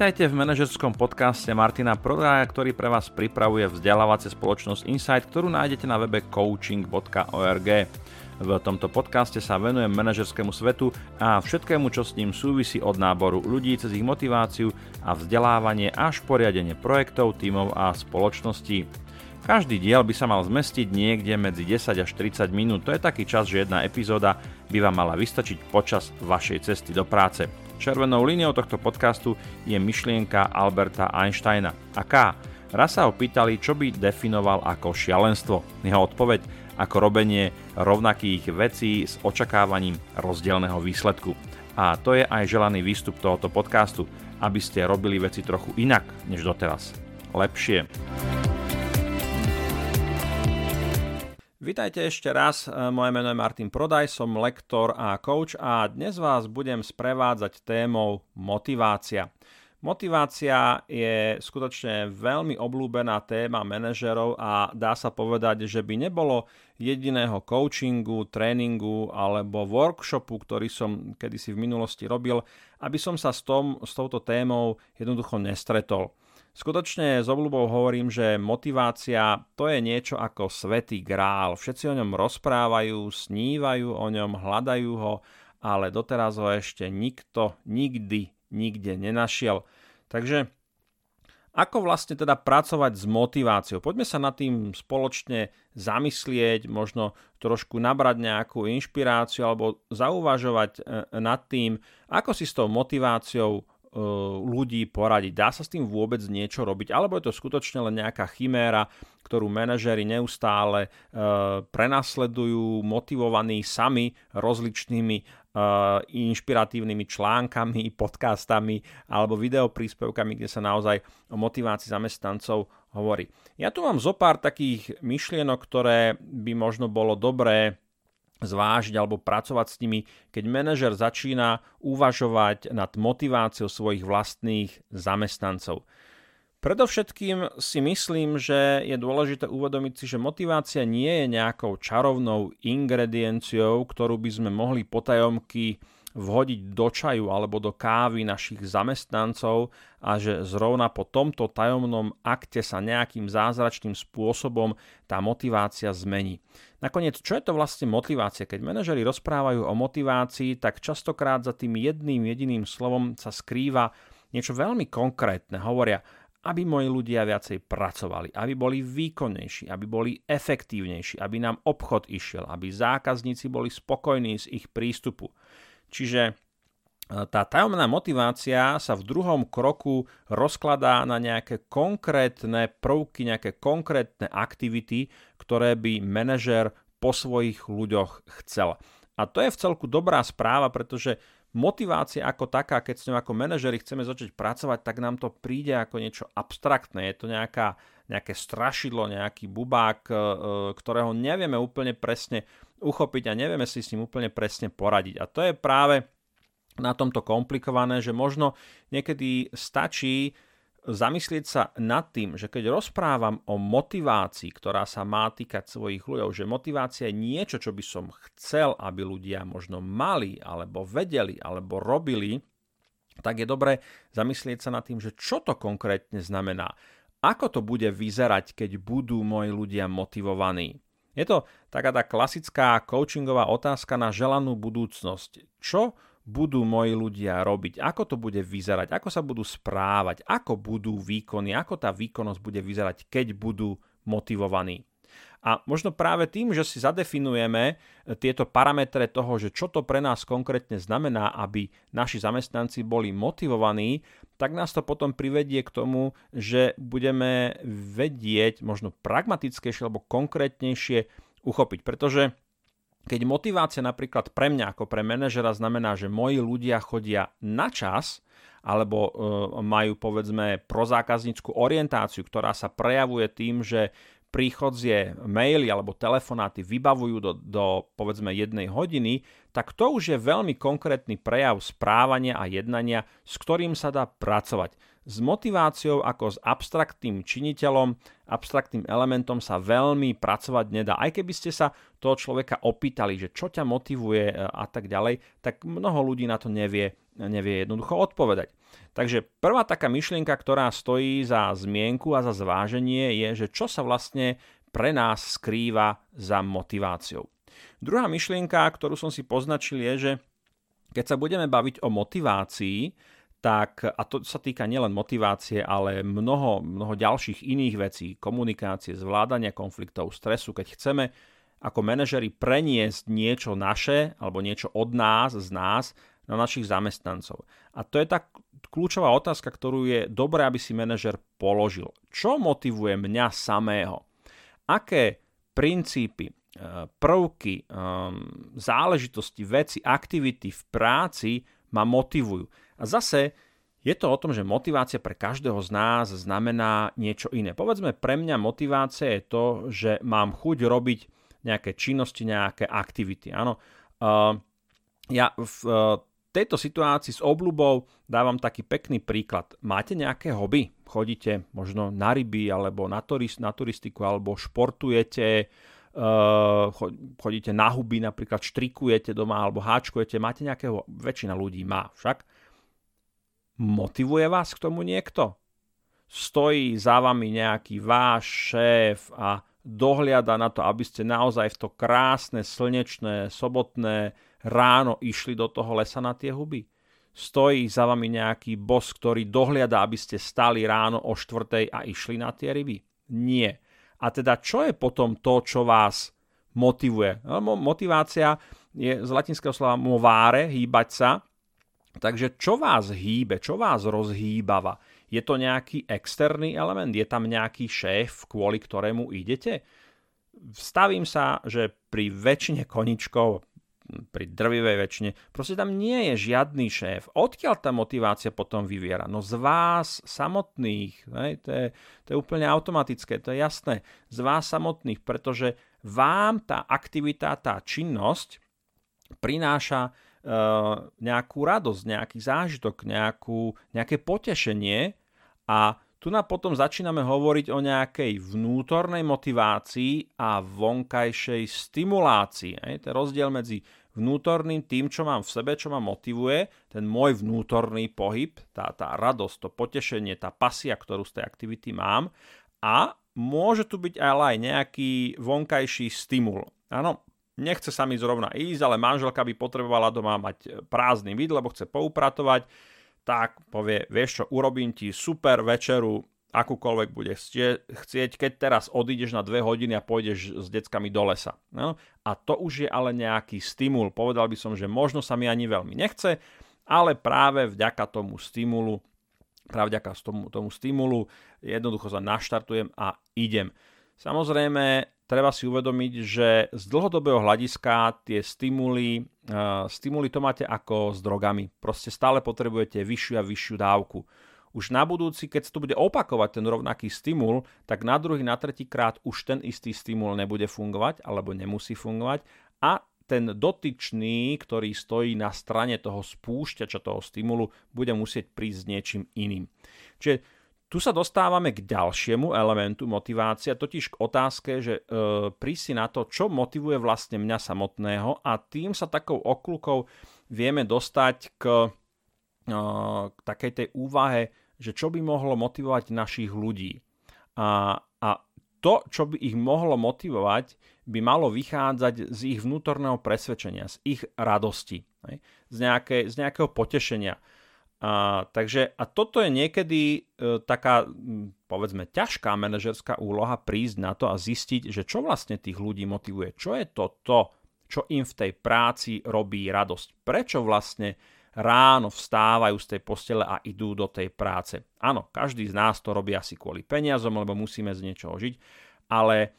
Vítajte v manažerskom podcaste Martina Prodaja, ktorý pre vás pripravuje vzdelávacie spoločnosť Insight, ktorú nájdete na webe coaching.org. V tomto podcaste sa venujem manažerskému svetu a všetkému, čo s ním súvisí od náboru ľudí cez ich motiváciu a vzdelávanie až poriadenie projektov, tímov a spoločností. Každý diel by sa mal zmestiť niekde medzi 10 až 30 minút, to je taký čas, že jedna epizóda by vám mala vystačiť počas vašej cesty do práce. Červenou líniou tohto podcastu je myšlienka Alberta Einsteina. Aká? Raz sa ho pýtali, čo by definoval ako šialenstvo. Jeho odpoveď ako robenie rovnakých vecí s očakávaním rozdielného výsledku. A to je aj želaný výstup tohoto podcastu, aby ste robili veci trochu inak než doteraz. Lepšie. Vítajte ešte raz, e, moje meno je Martin Prodaj, som lektor a coach a dnes vás budem sprevádzať témou motivácia. Motivácia je skutočne veľmi oblúbená téma manažerov a dá sa povedať, že by nebolo jediného coachingu, tréningu alebo workshopu, ktorý som kedysi v minulosti robil, aby som sa s, tom, s touto témou jednoducho nestretol. Skutočne s obľubou hovorím, že motivácia to je niečo ako svetý grál. Všetci o ňom rozprávajú, snívajú o ňom, hľadajú ho, ale doteraz ho ešte nikto nikdy nikde nenašiel. Takže ako vlastne teda pracovať s motiváciou? Poďme sa nad tým spoločne zamyslieť, možno trošku nabrať nejakú inšpiráciu alebo zauvažovať e, nad tým, ako si s tou motiváciou E, ľudí poradiť. Dá sa s tým vôbec niečo robiť? Alebo je to skutočne len nejaká chiméra, ktorú manažery neustále e, prenasledujú, motivovaní sami rozličnými e, inšpiratívnymi článkami, podcastami alebo videopríspevkami, kde sa naozaj o motivácii zamestnancov hovorí. Ja tu mám zo pár takých myšlienok, ktoré by možno bolo dobré zvážiť alebo pracovať s nimi, keď manažer začína uvažovať nad motiváciou svojich vlastných zamestnancov. Predovšetkým si myslím, že je dôležité uvedomiť si, že motivácia nie je nejakou čarovnou ingredienciou, ktorú by sme mohli potajomky vhodiť do čaju alebo do kávy našich zamestnancov a že zrovna po tomto tajomnom akte sa nejakým zázračným spôsobom tá motivácia zmení. Nakoniec, čo je to vlastne motivácia? Keď manažeri rozprávajú o motivácii, tak častokrát za tým jedným jediným slovom sa skrýva niečo veľmi konkrétne. Hovoria, aby moji ľudia viacej pracovali, aby boli výkonnejší, aby boli efektívnejší, aby nám obchod išiel, aby zákazníci boli spokojní z ich prístupu. Čiže tá tajomná motivácia sa v druhom kroku rozkladá na nejaké konkrétne prvky, nejaké konkrétne aktivity, ktoré by manažer po svojich ľuďoch chcel. A to je v celku dobrá správa, pretože motivácia ako taká, keď s ňou ako manažeri chceme začať pracovať, tak nám to príde ako niečo abstraktné. Je to nejaká, nejaké strašidlo, nejaký bubák, e, ktorého nevieme úplne presne uchopiť a nevieme si s ním úplne presne poradiť. A to je práve na tomto komplikované, že možno niekedy stačí zamyslieť sa nad tým, že keď rozprávam o motivácii, ktorá sa má týkať svojich ľudí, že motivácia je niečo, čo by som chcel, aby ľudia možno mali, alebo vedeli, alebo robili, tak je dobré zamyslieť sa nad tým, že čo to konkrétne znamená. Ako to bude vyzerať, keď budú moji ľudia motivovaní? Je to taká tá klasická coachingová otázka na želanú budúcnosť. Čo budú moji ľudia robiť, ako to bude vyzerať, ako sa budú správať, ako budú výkony, ako tá výkonnosť bude vyzerať, keď budú motivovaní. A možno práve tým, že si zadefinujeme tieto parametre toho, že čo to pre nás konkrétne znamená, aby naši zamestnanci boli motivovaní, tak nás to potom privedie k tomu, že budeme vedieť možno pragmatickejšie alebo konkrétnejšie uchopiť. Pretože keď motivácia napríklad pre mňa ako pre manažera znamená, že moji ľudia chodia na čas, alebo e, majú povedzme prozákazníckú orientáciu, ktorá sa prejavuje tým, že príchodzie maily alebo telefonáty vybavujú do, do povedzme jednej hodiny, tak to už je veľmi konkrétny prejav správania a jednania, s ktorým sa dá pracovať. S motiváciou ako s abstraktným činiteľom, abstraktným elementom sa veľmi pracovať nedá. Aj keby ste sa toho človeka opýtali, že čo ťa motivuje e, a tak ďalej, tak mnoho ľudí na to nevie nevie jednoducho odpovedať. Takže prvá taká myšlienka, ktorá stojí za zmienku a za zváženie je, že čo sa vlastne pre nás skrýva za motiváciou. Druhá myšlienka, ktorú som si poznačil je, že keď sa budeme baviť o motivácii, tak, a to sa týka nielen motivácie, ale mnoho, mnoho ďalších iných vecí, komunikácie, zvládania konfliktov, stresu, keď chceme ako manažeri preniesť niečo naše alebo niečo od nás, z nás na našich zamestnancov. A to je tá kľúčová otázka, ktorú je dobré, aby si manažer položil. Čo motivuje mňa samého? Aké princípy, e, prvky, e, záležitosti, veci, aktivity v práci ma motivujú. A zase je to o tom, že motivácia pre každého z nás znamená niečo iné. Povedzme, pre mňa motivácia je to, že mám chuť robiť nejaké činnosti, nejaké aktivity. Áno. Uh, ja v uh, tejto situácii s obľubou dávam taký pekný príklad. Máte nejaké hobby? Chodíte možno na ryby, alebo na, turist, na turistiku, alebo športujete, uh, chodíte na huby, napríklad štrikujete doma, alebo háčkujete. Máte nejakého, väčšina ľudí má však Motivuje vás k tomu niekto? Stojí za vami nejaký váš šéf a dohliada na to, aby ste naozaj v to krásne, slnečné, sobotné ráno išli do toho lesa na tie huby? Stojí za vami nejaký bos, ktorý dohliada, aby ste stali ráno o štvrtej a išli na tie ryby? Nie. A teda čo je potom to, čo vás motivuje? No, motivácia je z latinského slova movare, hýbať sa, Takže čo vás hýbe, čo vás rozhýbava? Je to nejaký externý element? Je tam nejaký šéf, kvôli ktorému idete? Stavím sa, že pri väčšine koničkov, pri drvivej väčšine, proste tam nie je žiadny šéf. Odkiaľ tá motivácia potom vyviera? No z vás samotných? To, je, to je úplne automatické, to je jasné. Z vás samotných, pretože vám tá aktivita, tá činnosť prináša nejakú radosť, nejaký zážitok, nejakú, nejaké potešenie a tu nám potom začíname hovoriť o nejakej vnútornej motivácii a vonkajšej stimulácii. Je to rozdiel medzi vnútorným tým, čo mám v sebe, čo ma motivuje, ten môj vnútorný pohyb, tá, tá radosť, to potešenie, tá pasia, ktorú z tej aktivity mám a môže tu byť ale aj nejaký vonkajší stimul. Áno, nechce sa mi zrovna ísť, ale manželka by potrebovala doma mať prázdny vid, lebo chce poupratovať, tak povie, vieš čo, urobím ti super večeru, akúkoľvek bude chcieť, keď teraz odídeš na dve hodiny a pôjdeš s deckami do lesa. No? A to už je ale nejaký stimul. Povedal by som, že možno sa mi ani veľmi nechce, ale práve vďaka tomu stimulu, práve vďaka tomu, tomu stimulu jednoducho sa naštartujem a idem. Samozrejme, treba si uvedomiť, že z dlhodobého hľadiska tie stimuly, uh, stimuly to máte ako s drogami. Proste stále potrebujete vyššiu a vyššiu dávku. Už na budúci, keď sa to bude opakovať ten rovnaký stimul, tak na druhý, na tretí krát už ten istý stimul nebude fungovať alebo nemusí fungovať a ten dotyčný, ktorý stojí na strane toho spúšťača toho stimulu, bude musieť prísť s niečím iným. Čiže tu sa dostávame k ďalšiemu elementu motivácia, totiž k otázke, že e, prísť si na to, čo motivuje vlastne mňa samotného a tým sa takou okulkou vieme dostať k, e, k takej tej úvahe, že čo by mohlo motivovať našich ľudí. A, a to, čo by ich mohlo motivovať, by malo vychádzať z ich vnútorného presvedčenia, z ich radosti, z, nejaké, z nejakého potešenia a, takže, a toto je niekedy e, taká, povedzme, ťažká manažerská úloha prísť na to a zistiť, že čo vlastne tých ľudí motivuje. Čo je to to, čo im v tej práci robí radosť. Prečo vlastne ráno vstávajú z tej postele a idú do tej práce. Áno, každý z nás to robí asi kvôli peniazom, lebo musíme z niečoho žiť, ale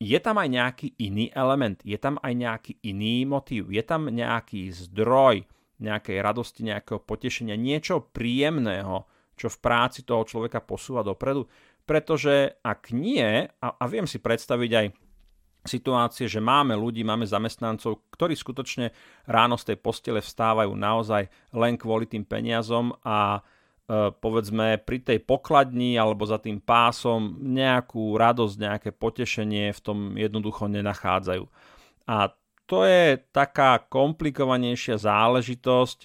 je tam aj nejaký iný element, je tam aj nejaký iný motív, je tam nejaký zdroj, nejakej radosti, nejakého potešenia, niečo príjemného, čo v práci toho človeka posúva dopredu. Pretože ak nie, a, a viem si predstaviť aj situácie, že máme ľudí, máme zamestnancov, ktorí skutočne ráno z tej postele vstávajú naozaj len kvôli tým peniazom a e, povedzme pri tej pokladni alebo za tým pásom nejakú radosť, nejaké potešenie v tom jednoducho nenachádzajú. A to je taká komplikovanejšia záležitosť.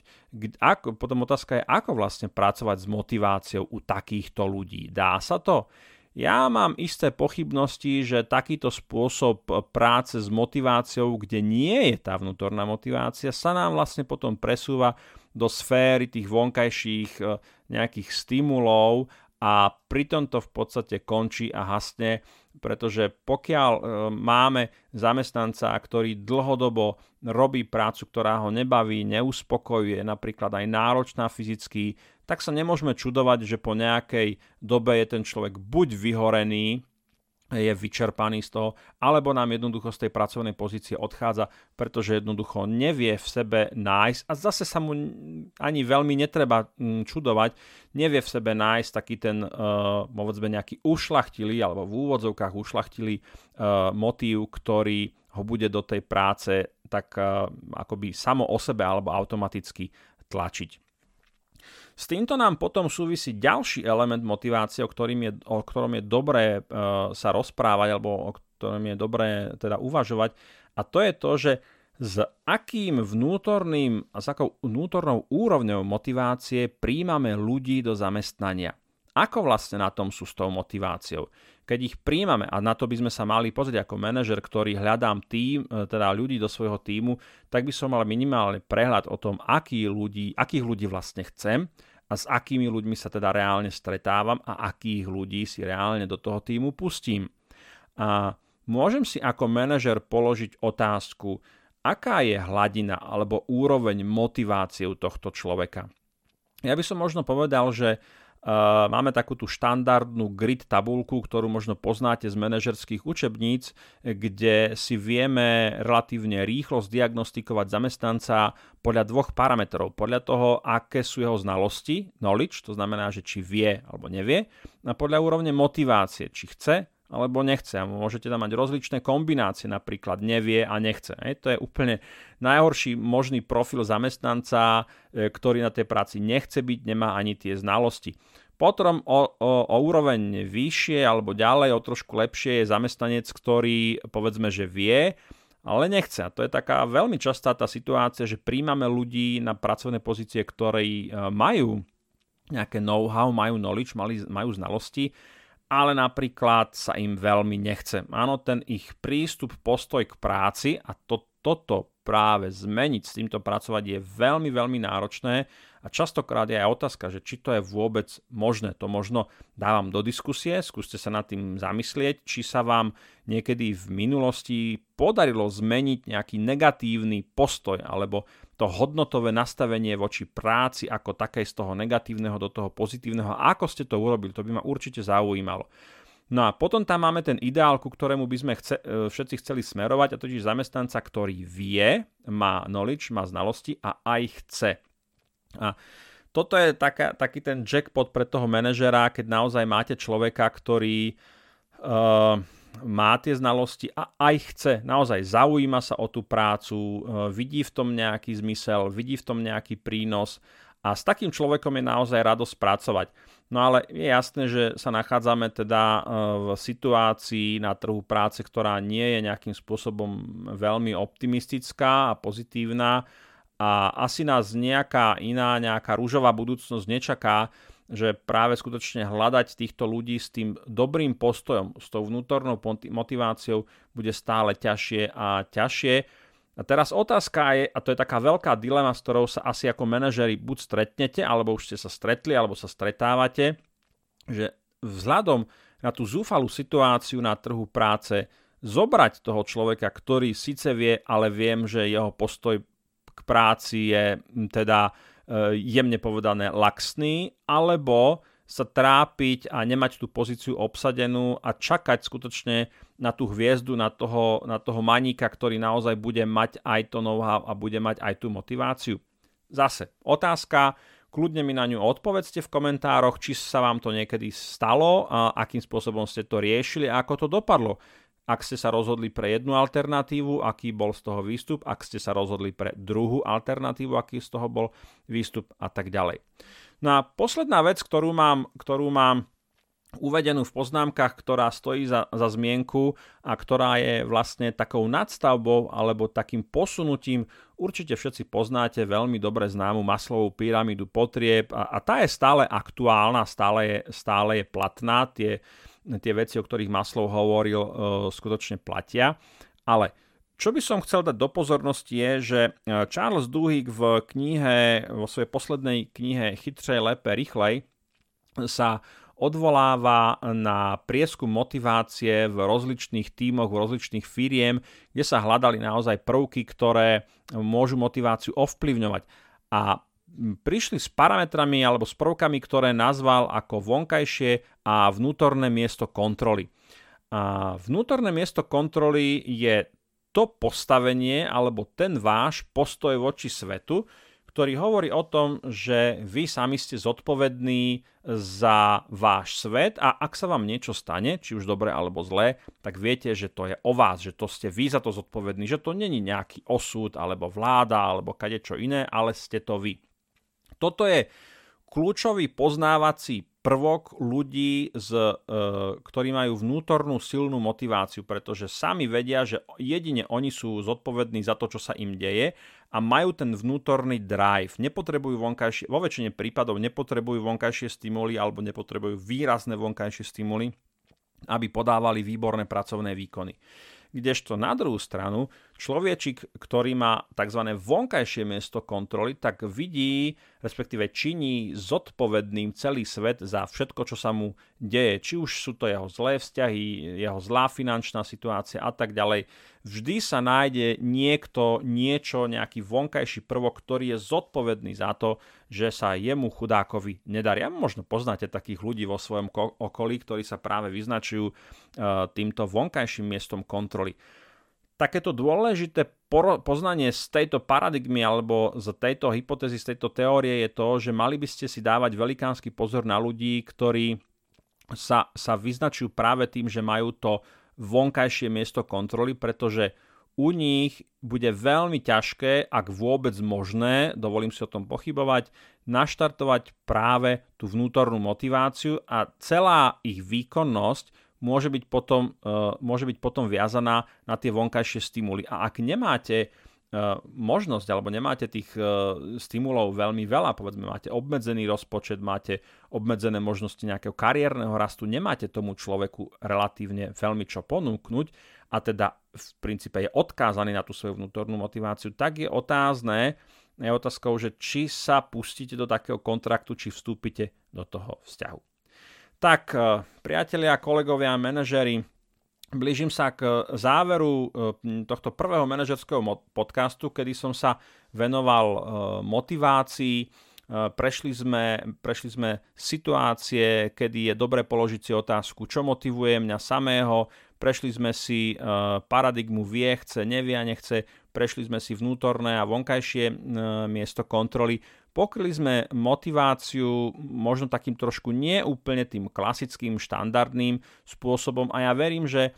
Ako, potom otázka je, ako vlastne pracovať s motiváciou u takýchto ľudí. Dá sa to? Ja mám isté pochybnosti, že takýto spôsob práce s motiváciou, kde nie je tá vnútorná motivácia, sa nám vlastne potom presúva do sféry tých vonkajších eh, nejakých stimulov a pritom to v podstate končí a hasne, pretože pokiaľ e, máme zamestnanca, ktorý dlhodobo robí prácu, ktorá ho nebaví, neuspokojuje, napríklad aj náročná fyzicky, tak sa nemôžeme čudovať, že po nejakej dobe je ten človek buď vyhorený, je vyčerpaný z toho, alebo nám jednoducho z tej pracovnej pozície odchádza, pretože jednoducho nevie v sebe nájsť a zase sa mu ani veľmi netreba čudovať, nevie v sebe nájsť taký ten, uh, povedzme, nejaký ušlachtilý, alebo v úvodzovkách ušlachtilý uh, motív, ktorý ho bude do tej práce tak uh, akoby samo o sebe alebo automaticky tlačiť. S týmto nám potom súvisí ďalší element motivácie, o, ktorým je, o ktorom je dobré e, sa rozprávať alebo o ktorom je dobré teda uvažovať a to je to, že s akým vnútorným a s akou vnútornou úrovňou motivácie príjmame ľudí do zamestnania. Ako vlastne na tom sú s tou motiváciou? Keď ich príjmame, a na to by sme sa mali pozrieť ako manažer, ktorý hľadám tým, e, teda ľudí do svojho týmu, tak by som mal minimálne prehľad o tom, aký ľudí, akých ľudí vlastne chcem a s akými ľuďmi sa teda reálne stretávam a akých ľudí si reálne do toho týmu pustím. A môžem si ako manažer položiť otázku, aká je hladina alebo úroveň motivácie tohto človeka. Ja by som možno povedal, že máme takú tú štandardnú grid tabulku, ktorú možno poznáte z manažerských učebníc, kde si vieme relatívne rýchlo zdiagnostikovať zamestnanca podľa dvoch parametrov. Podľa toho, aké sú jeho znalosti, knowledge, to znamená, že či vie alebo nevie, a podľa úrovne motivácie, či chce alebo nechce. Môžete tam mať rozličné kombinácie, napríklad nevie a nechce. Hej. To je úplne najhorší možný profil zamestnanca, e, ktorý na tej práci nechce byť, nemá ani tie znalosti. Potom o, o, o úroveň vyššie alebo ďalej, o trošku lepšie je zamestnanec, ktorý povedzme, že vie, ale nechce. A to je taká veľmi častá tá situácia, že príjmame ľudí na pracovné pozície, ktorí e, majú nejaké know-how, majú knowledge, majú znalosti, ale napríklad sa im veľmi nechce. Áno, ten ich prístup, postoj k práci a to, toto práve zmeniť, s týmto pracovať je veľmi, veľmi náročné a častokrát je aj otázka, že či to je vôbec možné. To možno dávam do diskusie, skúste sa nad tým zamyslieť, či sa vám niekedy v minulosti podarilo zmeniť nejaký negatívny postoj alebo to hodnotové nastavenie voči práci ako také z toho negatívneho do toho pozitívneho. A ako ste to urobili, to by ma určite zaujímalo. No a potom tam máme ten ideál, ku ktorému by sme chce, e, všetci chceli smerovať, a totiž zamestnanca, ktorý vie, má knowledge, má znalosti a aj chce. A toto je taká, taký ten jackpot pre toho manažera, keď naozaj máte človeka, ktorý uh, má tie znalosti a aj chce, naozaj zaujíma sa o tú prácu, e, vidí v tom nejaký zmysel, vidí v tom nejaký prínos a s takým človekom je naozaj radosť pracovať. No ale je jasné, že sa nachádzame teda e, v situácii na trhu práce, ktorá nie je nejakým spôsobom veľmi optimistická a pozitívna a asi nás nejaká iná, nejaká rúžová budúcnosť nečaká, že práve skutočne hľadať týchto ľudí s tým dobrým postojom, s tou vnútornou motiváciou bude stále ťažšie a ťažšie. A teraz otázka je, a to je taká veľká dilema, s ktorou sa asi ako manažeri buď stretnete, alebo už ste sa stretli, alebo sa stretávate, že vzhľadom na tú zúfalú situáciu na trhu práce zobrať toho človeka, ktorý síce vie, ale viem, že jeho postoj k práci je teda Eh, jemne povedané laxný, alebo sa trápiť a nemať tú pozíciu obsadenú a čakať skutočne na tú hviezdu, na toho, na toho maníka, ktorý naozaj bude mať aj to know-how a bude mať aj tú motiváciu. Zase otázka, kľudne mi na ňu odpovedzte v komentároch, či sa vám to niekedy stalo a akým spôsobom ste to riešili a ako to dopadlo. Ak ste sa rozhodli pre jednu alternatívu, aký bol z toho výstup, ak ste sa rozhodli pre druhú alternatívu, aký z toho bol výstup a tak ďalej. No a posledná vec, ktorú mám, ktorú mám uvedenú v poznámkach, ktorá stojí za, za zmienku a ktorá je vlastne takou nadstavbou alebo takým posunutím. Určite všetci poznáte veľmi dobre známu maslovú pyramídu potrieb a, a tá je stále aktuálna, stále je, stále je platná. Tie, tie veci, o ktorých Maslov hovoril, e, skutočne platia. Ale čo by som chcel dať do pozornosti je, že e, Charles Duhigg v knihe, vo svojej poslednej knihe Chytrej, lepe, rýchlej sa odvoláva na prieskum motivácie v rozličných tímoch, v rozličných firiem, kde sa hľadali naozaj prvky, ktoré môžu motiváciu ovplyvňovať. A prišli s parametrami alebo s prvkami, ktoré nazval ako vonkajšie a vnútorné miesto kontroly. A vnútorné miesto kontroly je to postavenie alebo ten váš postoj voči svetu, ktorý hovorí o tom, že vy sami ste zodpovední za váš svet a ak sa vám niečo stane, či už dobre alebo zlé, tak viete, že to je o vás, že to ste vy za to zodpovední, že to není nejaký osud alebo vláda alebo kadečo iné, ale ste to vy. Toto je kľúčový poznávací prvok ľudí, z, e, ktorí majú vnútornú silnú motiváciu, pretože sami vedia, že jedine oni sú zodpovední za to, čo sa im deje a majú ten vnútorný drive. Nepotrebujú vonkajšie, vo väčšine prípadov nepotrebujú vonkajšie stimuly alebo nepotrebujú výrazné vonkajšie stimuly, aby podávali výborné pracovné výkony. Kdežto na druhú stranu, človečik, ktorý má tzv. vonkajšie miesto kontroly, tak vidí, respektíve činí zodpovedným celý svet za všetko, čo sa mu deje. Či už sú to jeho zlé vzťahy, jeho zlá finančná situácia a tak ďalej. Vždy sa nájde niekto, niečo, nejaký vonkajší prvok, ktorý je zodpovedný za to, že sa jemu chudákovi nedarí. A možno poznáte takých ľudí vo svojom okolí, ktorí sa práve vyznačujú e, týmto vonkajším miestom kontroly. Takéto dôležité poznanie z tejto paradigmy alebo z tejto hypotézy, z tejto teórie je to, že mali by ste si dávať velikánsky pozor na ľudí, ktorí sa, sa vyznačujú práve tým, že majú to vonkajšie miesto kontroly, pretože u nich bude veľmi ťažké, ak vôbec možné, dovolím si o tom pochybovať, naštartovať práve tú vnútornú motiváciu a celá ich výkonnosť môže byť potom, uh, môže byť potom viazaná na tie vonkajšie stimuly. A ak nemáte uh, možnosť alebo nemáte tých uh, stimulov veľmi veľa, povedzme máte obmedzený rozpočet, máte obmedzené možnosti nejakého kariérneho rastu, nemáte tomu človeku relatívne veľmi čo ponúknuť, a teda v princípe je odkázaný na tú svoju vnútornú motiváciu, tak je otázne, je otázkou, že či sa pustíte do takého kontraktu, či vstúpite do toho vzťahu. Tak, eh, priatelia, kolegovia, manažery, blížim sa k záveru eh, tohto prvého manažerského podcastu, kedy som sa venoval motivácii, Prešli sme, prešli sme situácie, kedy je dobre položiť si otázku, čo motivuje mňa samého, Prešli sme si e, paradigmu vie, chce, nevie a nechce. Prešli sme si vnútorné a vonkajšie e, miesto kontroly. Pokryli sme motiváciu možno takým trošku neúplne tým klasickým, štandardným spôsobom a ja verím, že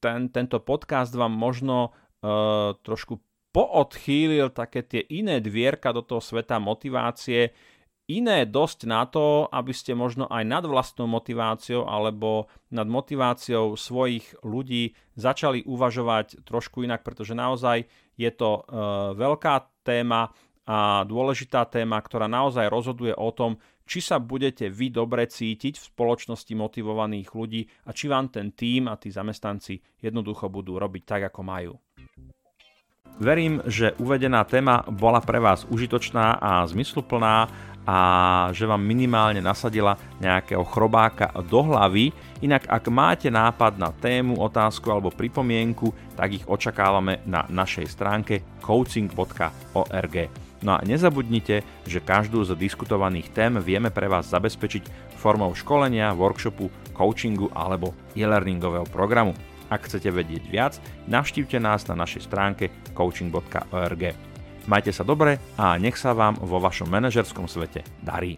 ten, tento podcast vám možno uh, trošku poodchýlil také tie iné dvierka do toho sveta motivácie, iné dosť na to, aby ste možno aj nad vlastnou motiváciou alebo nad motiváciou svojich ľudí začali uvažovať trošku inak, pretože naozaj je to e, veľká téma a dôležitá téma, ktorá naozaj rozhoduje o tom, či sa budete vy dobre cítiť v spoločnosti motivovaných ľudí a či vám ten tým a tí zamestnanci jednoducho budú robiť tak, ako majú. Verím, že uvedená téma bola pre vás užitočná a zmysluplná a že vám minimálne nasadila nejakého chrobáka do hlavy. Inak ak máte nápad na tému, otázku alebo pripomienku, tak ich očakávame na našej stránke coaching.org. No a nezabudnite, že každú z diskutovaných tém vieme pre vás zabezpečiť formou školenia, workshopu, coachingu alebo e-learningového programu. Ak chcete vedieť viac, navštívte nás na našej stránke coaching.org. Majte sa dobre a nech sa vám vo vašom manažerskom svete darí.